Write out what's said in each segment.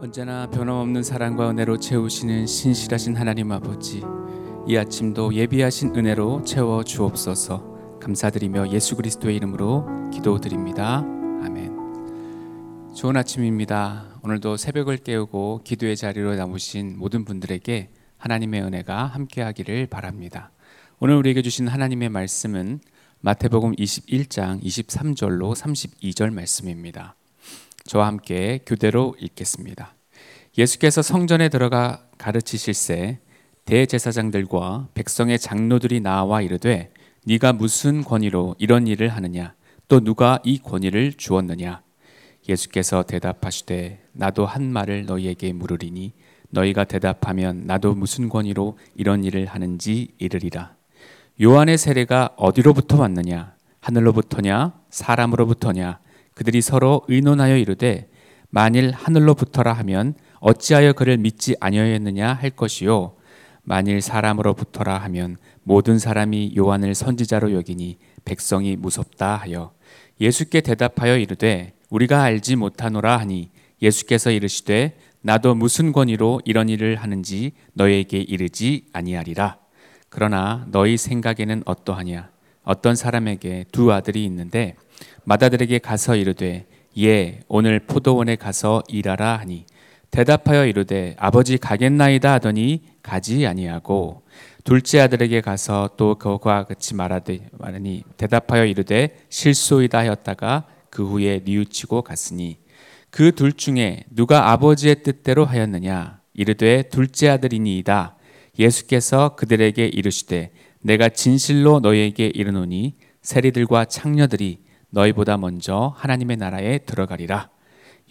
언제나 변함없는 사랑과 은혜로 채우시는 신실하신 하나님 아버지 이 아침도 예비하신 은혜로 채워 주옵소서. 감사드리며 예수 그리스도의 이름으로 기도드립니다. 아멘. 좋은 아침입니다. 오늘도 새벽을 깨우고 기도의 자리로 나오신 모든 분들에게 하나님의 은혜가 함께하기를 바랍니다. 오늘 우리에게 주신 하나님의 말씀은 마태복음 21장 23절로 32절 말씀입니다 저와 함께 교대로 읽겠습니다. 예수께서 성전에 들어가 가르치실새 대제사장들과 백성의 장로들이 나와 이르되 네가 무슨 권위로 이런 일을 하느냐? 또 누가 이 권위를 주었느냐? 예수께서 대답하시되 나도 한 말을 너희에게 물으리니 너희가 대답하면 나도 무슨 권위로 이런 일을 하는지 이르리라. 요한의 세례가 어디로부터 왔느냐? 하늘로부터냐? 사람으로부터냐 그들이 서로 의논하여 이르되 만일 하늘로부터라 하면 어찌하여 그를 믿지 아니하였느냐 할 것이요. 만일 사람으로부터라 하면 모든 사람이 요한을 선지자로 여기니 백성이 무섭다 하여 예수께 대답하여 이르되 우리가 알지 못하노라 하니 예수께서 이르시되 나도 무슨 권위로 이런 일을 하는지 너에게 이르지 아니하리라. 그러나 너희 생각에는 어떠하냐? 어떤 사람에게 두 아들이 있는데 마다들에게 가서 이르되 예 오늘 포도원에 가서 일하라 하니 대답하여 이르되 아버지 가겠나이다 하더니 가지 아니하고 둘째 아들에게 가서 또 그와 같이 말하되 말하니 대답하여 이르되 실소이다 하였다가 그 후에 뉘우치고 갔으니 그 둘 중에 누가 아버지의 뜻대로 하였느냐? 이르되 둘째 아들이니이다. 예수께서 그들에게 이르시되 내가 진실로 너희에게 이르노니 세리들과 창녀들이 너희보다 먼저 하나님의 나라에 들어가리라.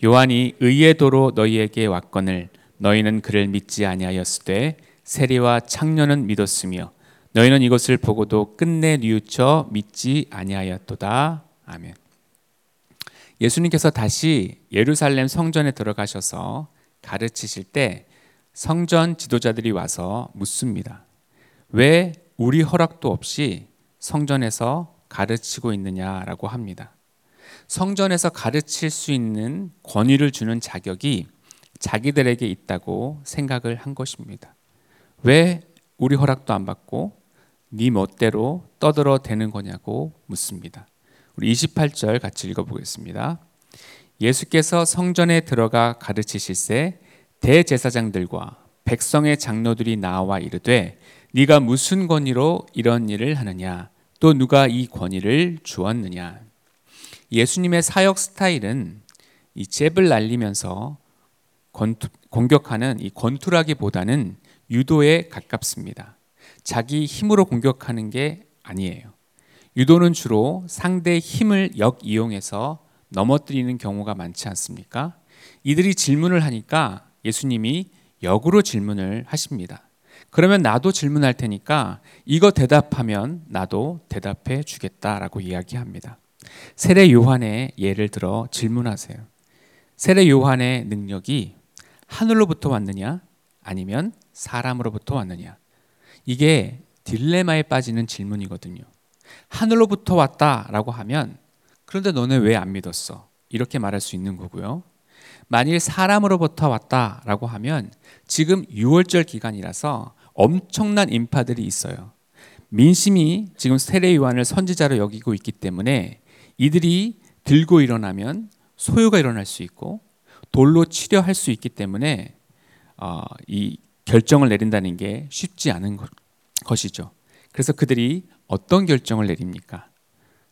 요한이 의의 도로 너희에게 왔거늘 너희는 그를 믿지 아니하였으되 세리와 창녀는 믿었으며 너희는 이것을 보고도 끝내 뉘우쳐 믿지 아니하였도다. 아멘. 예수님께서 다시 예루살렘 성전에 들어가셔서 가르치실 때 성전 지도자들이 와서 묻습니다. 왜 우리 허락도 없이 성전에서 가르치고 있느냐라고 합니다. 성전에서 가르칠 수 있는 권위를 주는 자격이 자기들에게 있다고 생각을 한 것입니다. 왜 우리 허락도 안 받고 네 멋대로 떠들어 대는 거냐고 묻습니다. 우리 28절 같이 읽어보겠습니다. 예수께서 성전에 들어가 가르치실새 대제사장들과 백성의 장로들이 나와 이르되 네가 무슨 권위로 이런 일을 하느냐 또 누가 이 권위를 주었느냐? 예수님의 사역 스타일은 이 잽을 날리면서 권투, 공격하는 이 권투라기보다는 유도에 가깝습니다. 자기 힘으로 공격하는 게 아니에요. 유도는 주로 상대의 힘을 역이용해서 넘어뜨리는 경우가 많지 않습니까? 이들이 질문을 하니까 예수님이 역으로 질문을 하십니다. 그러면 나도 질문할 테니까 이거 대답하면 나도 대답해 주겠다라고 이야기합니다. 세례 요한의 예를 들어 질문하세요. 세례 요한의 능력이 하늘로부터 왔느냐 아니면 사람으로부터 왔느냐? 이게 딜레마에 빠지는 질문이거든요. 하늘로부터 왔다라고 하면 그런데 너네 왜 안 믿었어? 이렇게 말할 수 있는 거고요. 만일 사람으로부터 왔다라고 하면 지금 6월절 기간이라서 엄청난 인파들이 있어요. 민심이 지금 세례 요한을 선지자로 여기고 있기 때문에 이들이 들고 일어나면 소요가 일어날 수 있고 돌로 치려할 수 있기 때문에 어, 이 결정을 내린다는 게 쉽지 않은 것, 것이죠. 그래서 그들이 어떤 결정을 내립니까?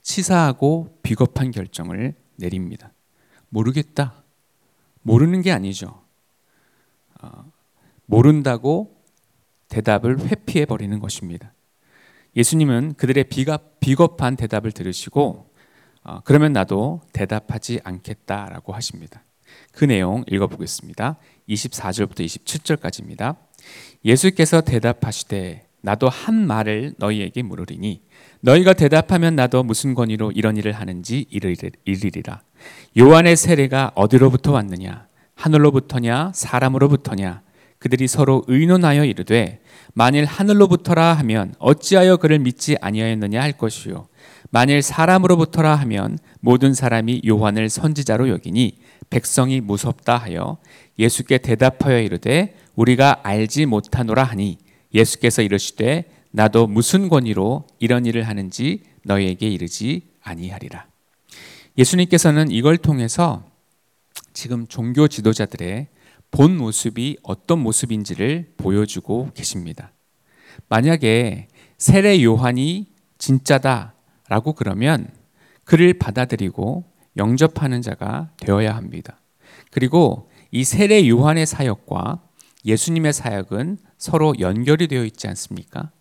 치사하고 비겁한 결정을 내립니다. 모르겠다. 모르는 게 아니죠. 어, 모른다고 대답을 회피해 버리는 것입니다. 예수님은 그들의 비겁, 비겁한 대답을 들으시고 어, 그러면 나도 대답하지 않겠다라고 하십니다. 그 내용 읽어보겠습니다. 24절부터 27절까지입니다. 예수께서 대답하시되 나도 한 말을 너희에게 물으리니 너희가 대답하면 나도 무슨 권위로 이런 일을 하는지 이르리라. 요한의 세례가 어디로부터 왔느냐? 하늘로부터냐? 사람으로부터냐? 그들이 서로 의논하여 이르되 만일 하늘로부터라 하면 어찌하여 그를 믿지 아니하였느냐 할 것이요 만일 사람으로부터라 하면 모든 사람이 요한을 선지자로 여기니 백성이 무섭다 하여 예수께 대답하여 이르되 우리가 알지 못하노라 하니 예수께서 이르시되 나도 무슨 권위로 이런 일을 하는지 너희에게 이르지 아니하리라. 예수님께서는 이걸 통해서 지금 종교 지도자들의 본 모습이 어떤 모습인지를 보여주고 계십니다. 만약에 세례 요한이 진짜다라고 그러면 그를 받아들이고 영접하는 자가 되어야 합니다. 그리고 이 세례 요한의 사역과 예수님의 사역은 서로 연결이 되어 있지 않습니까?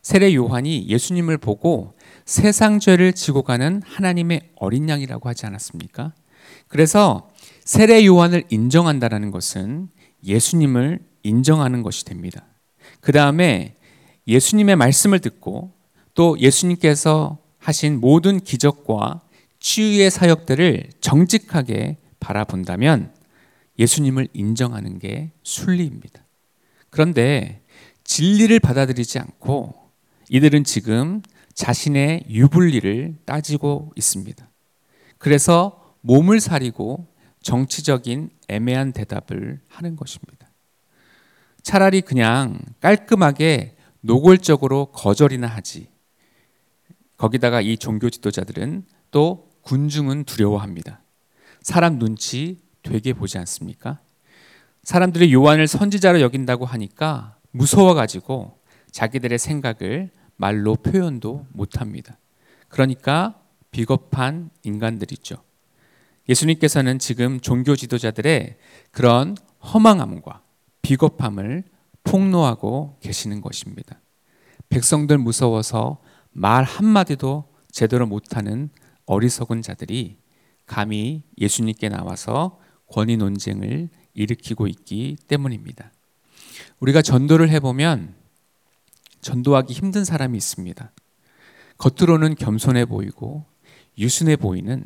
세례 요한이 예수님을 보고 세상 죄를 지고 가는 하나님의 어린 양이라고 하지 않았습니까? 그래서 세례 요한을 인정한다라는 것은 예수님을 인정하는 것이 됩니다. 그 다음에 예수님의 말씀을 듣고 또 예수님께서 하신 모든 기적과 치유의 사역들을 정직하게 바라본다면 예수님을 인정하는 게 순리입니다. 그런데 진리를 받아들이지 않고 이들은 지금 자신의 유불리를 따지고 있습니다. 그래서 몸을 사리고 정치적인 애매한 대답을 하는 것입니다. 차라리 그냥 깔끔하게 노골적으로 거절이나 하지. 거기다가 이 종교 지도자들은 또 군중은 두려워합니다. 사람 눈치 되게 보지 않습니까? 사람들이 요한을 선지자로 여긴다고 하니까 무서워가지고 자기들의 생각을 말로 표현도 못합니다. 그러니까 비겁한 인간들이죠. 예수님께서는 지금 종교 지도자들의 그런 허망함과 비겁함을 폭로하고 계시는 것입니다. 백성들 무서워서 말 한마디도 제대로 못하는 어리석은 자들이 감히 예수님께 나와서 권위 논쟁을 일으키고 있기 때문입니다. 우리가 전도를 해보면 전도하기 힘든 사람이 있습니다. 겉으로는 겸손해 보이고 유순해 보이는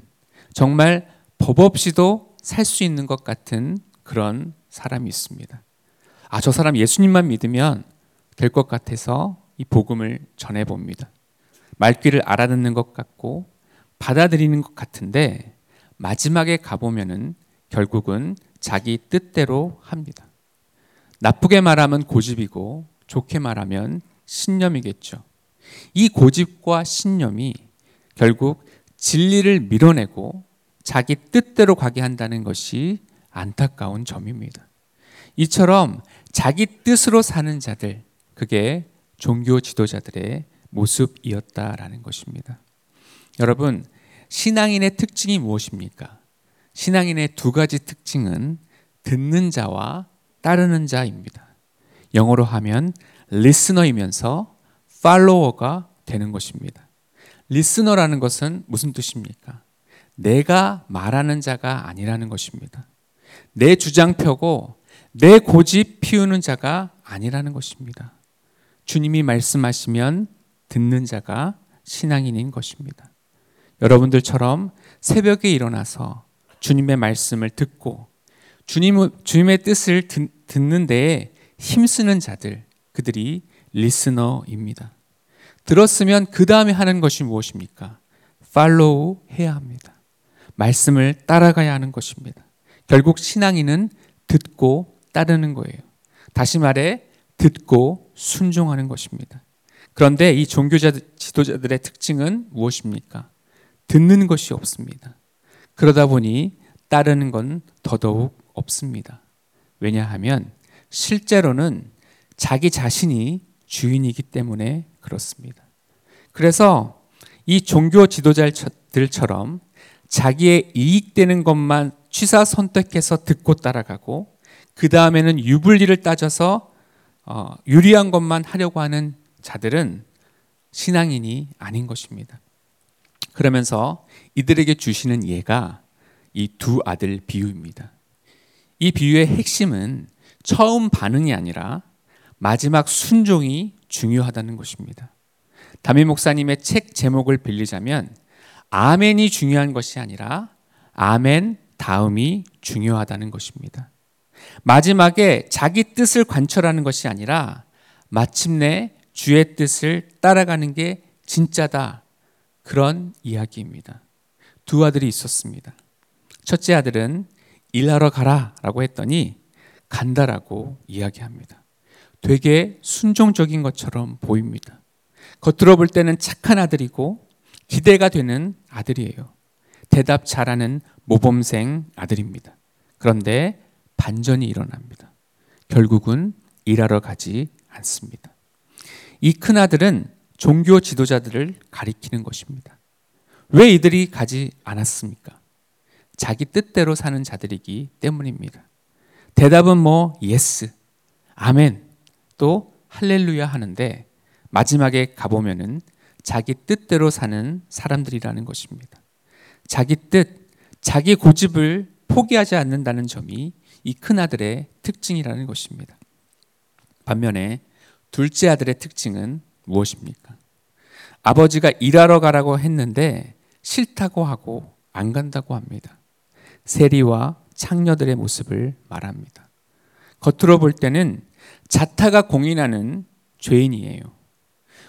정말 법 없이도 살 수 있는 것 같은 그런 사람이 있습니다. 아, 저 사람 예수님만 믿으면 될 것 같아서 이 복음을 전해 봅니다. 말귀를 알아듣는 것 같고 받아들이는 것 같은데 마지막에 가보면은 결국은 자기 뜻대로 합니다. 나쁘게 말하면 고집이고 좋게 말하면 신념이겠죠. 이 고집과 신념이 결국 진리를 밀어내고 자기 뜻대로 가게 한다는 것이 안타까운 점입니다. 이처럼 자기 뜻으로 사는 자들, 그게 종교 지도자들의 모습이었다라는 것입니다. 여러분, 신앙인의 특징이 무엇입니까? 신앙인의 두 가지 특징은 듣는 자와 따르는 자입니다. 영어로 하면 리스너이면서 팔로워가 되는 것입니다. 리스너라는 것은 무슨 뜻입니까? 내가 말하는 자가 아니라는 것입니다. 내 주장 펴고 내 고집 피우는 자가 아니라는 것입니다. 주님이 말씀하시면 듣는 자가 신앙인인 것입니다. 여러분들처럼 새벽에 일어나서 주님의 말씀을 듣고 주님, 주님의 뜻을 듣, 듣는 데에 힘쓰는 자들, 그들이 리스너입니다. 들었으면 그 다음에 하는 것이 무엇입니까? 팔로우 해야 합니다. 말씀을 따라가야 하는 것입니다. 결국 신앙인은 듣고 따르는 거예요. 다시 말해 듣고 순종하는 것입니다. 그런데 이 종교자 지도자들의 특징은 무엇입니까? 듣는 것이 없습니다. 그러다 보니 따르는 건 더더욱 없습니다. 왜냐하면 실제로는 자기 자신이 주인이기 때문에 그렇습니다. 그래서 이 종교 지도자들처럼 자기의 이익되는 것만 취사 선택해서 듣고 따라가고 그 다음에는 유불리를 따져서 어, 유리한 것만 하려고 하는 자들은 신앙인이 아닌 것입니다. 그러면서 이들에게 주시는 예가 이 두 아들 비유입니다. 이 비유의 핵심은 처음 반응이 아니라 마지막 순종이 중요하다는 것입니다. 담임 목사님의 책 제목을 빌리자면 아멘이 중요한 것이 아니라 아멘 다음이 중요하다는 것입니다. 마지막에 자기 뜻을 관철하는 것이 아니라 마침내 주의 뜻을 따라가는 게 진짜다. 그런 이야기입니다. 두 아들이 있었습니다. 첫째 아들은 일하러 가라 라고 했더니 간다라고 이야기합니다. 되게 순종적인 것처럼 보입니다. 겉으로 볼 때는 착한 아들이고 기대가 되는 아들이에요. 대답 잘하는 모범생 아들입니다. 그런데 반전이 일어납니다. 결국은 일하러 가지 않습니다. 이 큰아들은 종교 지도자들을 가리키는 것입니다. 왜 이들이 가지 않았습니까? 자기 뜻대로 사는 자들이기 때문입니다. 대답은 뭐 yes, 아멘, 또 할렐루야 하는데 마지막에 가보면은 자기 뜻대로 사는 사람들이라는 것입니다. 자기 뜻, 자기 고집을 포기하지 않는다는 점이 이 큰아들의 특징이라는 것입니다. 반면에 둘째 아들의 특징은 무엇입니까? 아버지가 일하러 가라고 했는데 싫다고 하고 안 간다고 합니다. 세리와 창녀들의 모습을 말합니다. 겉으로 볼 때는 자타가 공인하는 죄인이에요.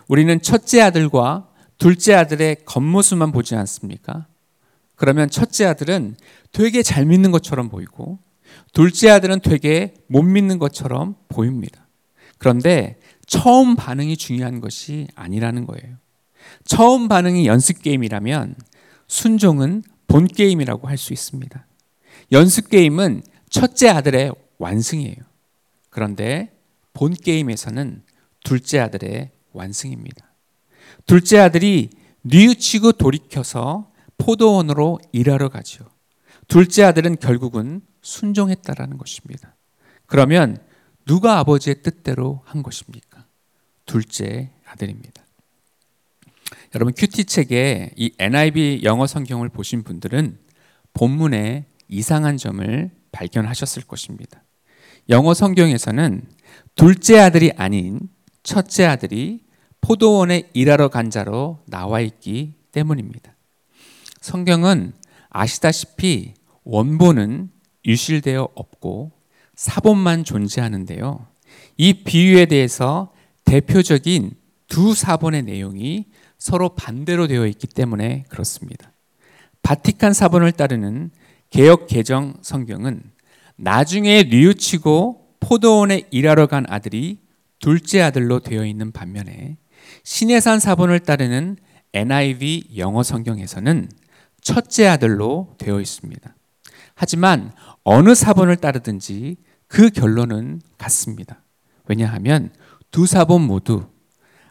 우리는 첫째 아들과 둘째 아들의 겉모습만 보지 않습니까? 그러면 첫째 아들은 되게 잘 믿는 것처럼 보이고 둘째 아들은 되게 못 믿는 것처럼 보입니다. 그런데 처음 반응이 중요한 것이 아니라는 거예요. 처음 반응이 연습 게임이라면 순종은 본 게임이라고 할 수 있습니다. 연습 게임은 첫째 아들의 완승이에요. 그런데 본 게임에서는 둘째 아들의 완승입니다. 둘째 아들이 뉘우치고 돌이켜서 포도원으로 일하러 가죠. 둘째 아들은 결국은 순종했다라는 것입니다. 그러면 누가 아버지의 뜻대로 한 것입니까? 둘째 아들입니다. 여러분 큐티 책에 이 NIV 영어 성경을 보신 분들은 본문에 이상한 점을 발견하셨을 것입니다. 영어 성경에서는 둘째 아들이 아닌 첫째 아들이 포도원에 일하러 간 자로 나와 있기 때문입니다. 성경은 아시다시피 원본은 유실되어 없고 사본만 존재하는데요. 이 비유에 대해서 대표적인 두 사본의 내용이 서로 반대로 되어 있기 때문에 그렇습니다. 바티칸 사본을 따르는 개혁 개정 성경은 나중에 뉘우치고 포도원에 일하러 간 아들이 둘째 아들로 되어 있는 반면에 신해산 사본을 따르는 NIV 영어 성경에서는 첫째 아들로 되어 있습니다. 하지만 어느 사본을 따르든지 그 결론은 같습니다. 왜냐하면 두 사본 모두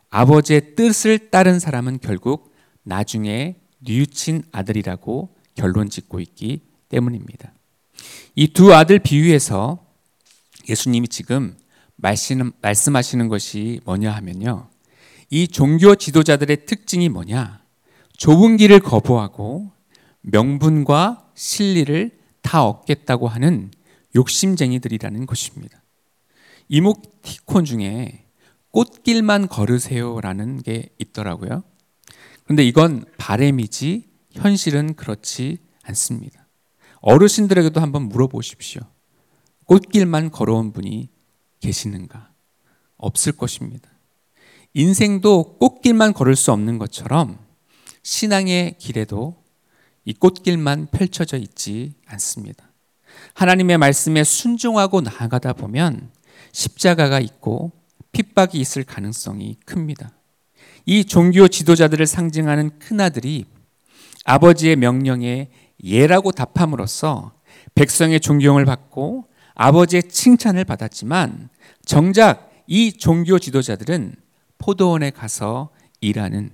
아버지의 뜻을 따른 사람은 결국 나중에 뉘우친 아들이라고 결론 짓고 있기 때문입니다. 이 두 아들 비유에서 예수님이 지금 말씀, 말씀하시는 것이 뭐냐 하면요. 이 종교 지도자들의 특징이 뭐냐? 좁은 길을 거부하고 명분과 실리를 다 얻겠다고 하는 욕심쟁이들이라는 것입니다. 이모티콘 중에 꽃길만 걸으세요라는 게 있더라고요. 그런데 이건 바램이지 현실은 그렇지 않습니다. 어르신들에게도 한번 물어보십시오. 꽃길만 걸어온 분이 계시는가? 없을 것입니다. 인생도 꽃길만 걸을 수 없는 것처럼 신앙의 길에도 이 꽃길만 펼쳐져 있지 않습니다. 하나님의 말씀에 순종하고 나아가다 보면 십자가가 있고 핍박이 있을 가능성이 큽니다. 이 종교 지도자들을 상징하는 큰아들이 아버지의 명령에 예라고 답함으로써 백성의 존경을 받고 아버지의 칭찬을 받았지만 정작 이 종교 지도자들은 포도원에 가서 일하는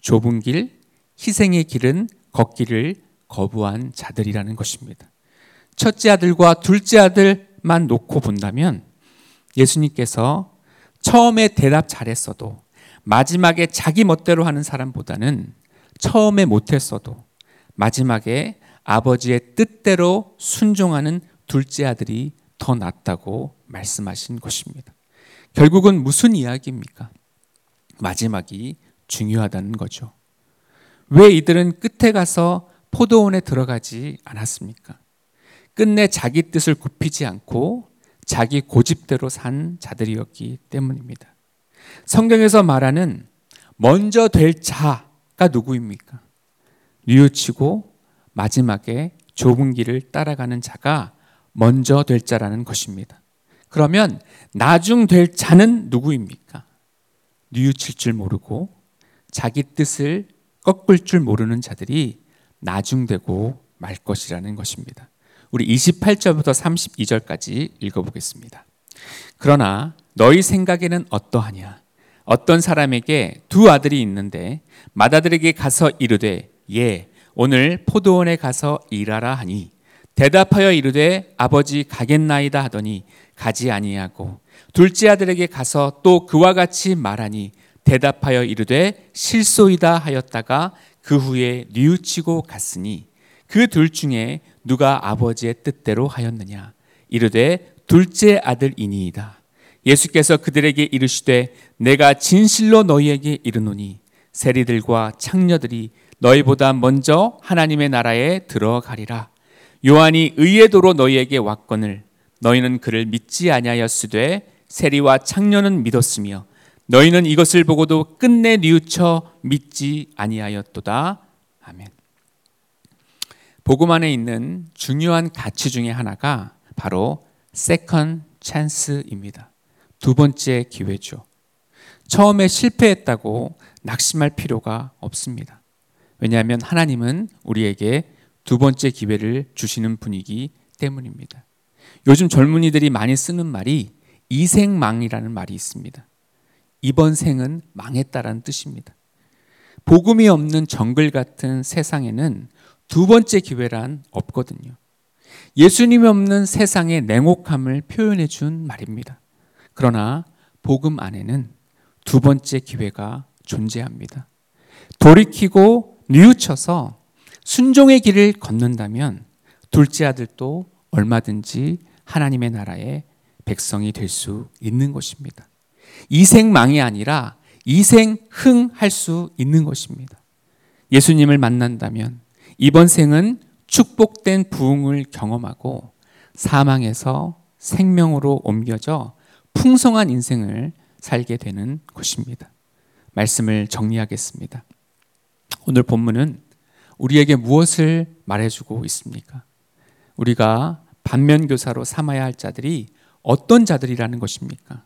좁은 길, 희생의 길은 걷기를 거부한 자들이라는 것입니다. 첫째 아들과 둘째 아들만 놓고 본다면 예수님께서 처음에 대답 잘했어도 마지막에 자기 멋대로 하는 사람보다는 처음에 못했어도 마지막에 아버지의 뜻대로 순종하는 둘째 아들이 더 낫다고 말씀하신 것입니다. 결국은 무슨 이야기입니까? 마지막이 중요하다는 거죠. 왜 이들은 끝에 가서 포도원에 들어가지 않았습니까? 끝내 자기 뜻을 굽히지 않고 자기 고집대로 산 자들이었기 때문입니다. 성경에서 말하는 먼저 될 자가 누구입니까? 뉘우치고 마지막에 좁은 길을 따라가는 자가 먼저 될 자라는 것입니다. 그러면 나중 될 자는 누구입니까? 뉘우칠 줄 모르고 자기 뜻을 꺾을 줄 모르는 자들이 나중되고 말 것이라는 것입니다. 우리 28절부터 32절까지 읽어보겠습니다. 그러나 너희 생각에는 어떠하냐? 어떤 사람에게 두 아들이 있는데 맏아들에게 가서 이르되 예 오늘 포도원에 가서 일하라 하니 대답하여 이르되 아버지 가겠나이다 하더니 가지 아니하고 둘째 아들에게 가서 또 그와 같이 말하니 대답하여 이르되 실소이다 하였다가 그 후에 뉘우치고 갔으니 그 둘 중에 누가 아버지의 뜻대로 하였느냐 이르되 둘째 아들이니이다 예수께서 그들에게 이르시되 내가 진실로 너희에게 이르노니 세리들과 창녀들이 너희보다 먼저 하나님의 나라에 들어가리라 요한이 의의 도로 너희에게 왔거늘 너희는 그를 믿지 아니하였으되 세리와 창녀는 믿었으며 너희는 이것을 보고도 끝내 뉘우쳐 믿지 아니하였도다. 아멘. 복음 안에 있는 중요한 가치 중에 하나가 바로 second chance입니다. 두 번째 기회죠. 처음에 실패했다고 낙심할 필요가 없습니다. 왜냐하면 하나님은 우리에게 두 번째 기회를 주시는 분이기 때문입니다. 요즘 젊은이들이 많이 쓰는 말이 이생망이라는 말이 있습니다. 이번 생은 망했다라는 뜻입니다. 복음이 없는 정글 같은 세상에는 두 번째 기회란 없거든요. 예수님이 없는 세상의 냉혹함을 표현해 준 말입니다. 그러나 복음 안에는 두 번째 기회가 존재합니다. 돌이키고 뉘우쳐서 순종의 길을 걷는다면 둘째 아들도 얼마든지 하나님의 나라의 백성이 될 수 있는 것입니다. 이생망이 아니라 이생흥 할 수 있는 것입니다. 예수님을 만난다면 이번 생은 축복된 부흥을 경험하고 사망에서 생명으로 옮겨져 풍성한 인생을 살게 되는 것입니다. 말씀을 정리하겠습니다. 오늘 본문은 우리에게 무엇을 말해주고 있습니까? 우리가 반면교사로 삼아야 할 자들이 어떤 자들이라는 것입니까?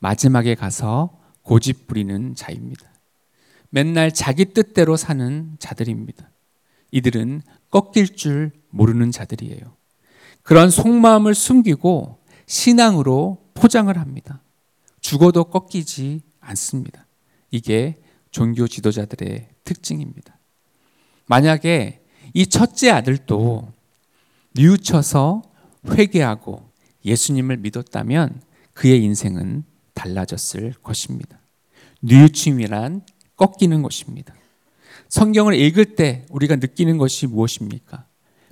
마지막에 가서 고집 부리는 자입니다. 맨날 자기 뜻대로 사는 자들입니다. 이들은 꺾일 줄 모르는 자들이에요. 그런 속마음을 숨기고 신앙으로 포장을 합니다. 죽어도 꺾이지 않습니다. 이게 종교 지도자들의 특징입니다. 만약에 이 첫째 아들도 뉘우쳐서 회개하고 예수님을 믿었다면 그의 인생은 달라졌을 것입니다. 뉘우침이란 꺾이는 것입니다. 성경을 읽을 때 우리가 느끼는 것이 무엇입니까?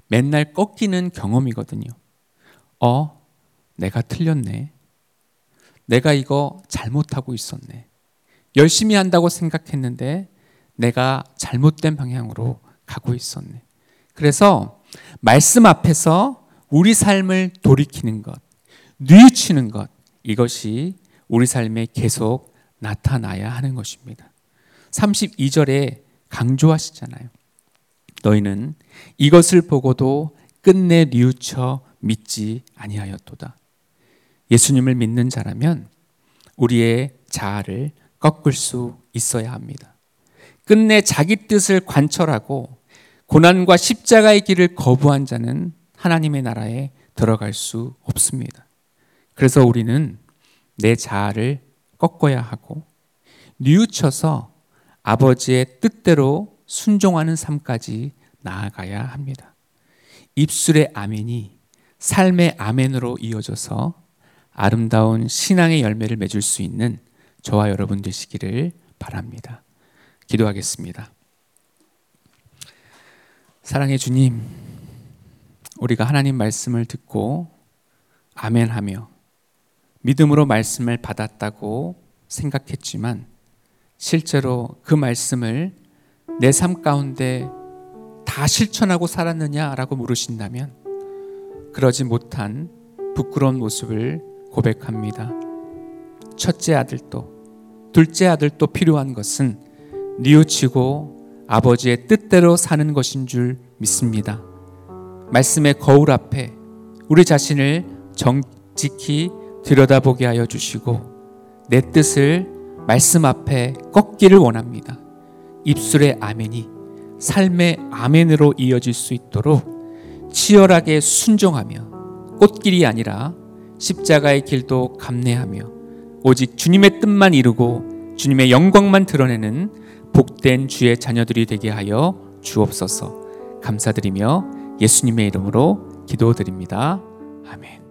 맨날 꺾이는 경험이거든요. 어, 내가 틀렸네. 내가 이거 잘못하고 있었네. 열심히 한다고 생각했는데 내가 잘못된 방향으로 가고 있었네. 그래서 말씀 앞에서 우리 삶을 돌이키는 것, 뉘우치는 것, 이것이 우리 삶에 계속 나타나야 하는 것입니다. 32절에 강조하시잖아요. 너희는 이것을 보고도 끝내 뉘우쳐 믿지 아니하였도다. 예수님을 믿는 자라면 우리의 자아를 꺾을 수 있어야 합니다. 끝내 자기 뜻을 관철하고 고난과 십자가의 길을 거부한 자는 하나님의 나라에 들어갈 수 없습니다. 그래서 우리는 내 자아를 꺾어야 하고 뉘우쳐서 아버지의 뜻대로 순종하는 삶까지 나아가야 합니다. 입술의 아멘이 삶의 아멘으로 이어져서 아름다운 신앙의 열매를 맺을 수 있는 저와 여러분 되시기를 바랍니다. 기도하겠습니다. 사랑의 주님, 우리가 하나님 말씀을 듣고 아멘하며 믿음으로 말씀을 받았다고 생각했지만 실제로 그 말씀을 내 삶 가운데 다 실천하고 살았느냐라고 물으신다면 그러지 못한 부끄러운 모습을 고백합니다. 첫째 아들도 둘째 아들도 필요한 것은 뉘우치고 아버지의 뜻대로 사는 것인 줄 믿습니다. 말씀의 거울 앞에 우리 자신을 정직히 들여다보게 하여 주시고 내 뜻을 말씀 앞에 꺾기를 원합니다. 입술의 아멘이 삶의 아멘으로 이어질 수 있도록 치열하게 순종하며 꽃길이 아니라 십자가의 길도 감내하며 오직 주님의 뜻만 이루고 주님의 영광만 드러내는 복된 주의 자녀들이 되게 하여 주옵소서 감사드리며 예수님의 이름으로 기도드립니다. 아멘.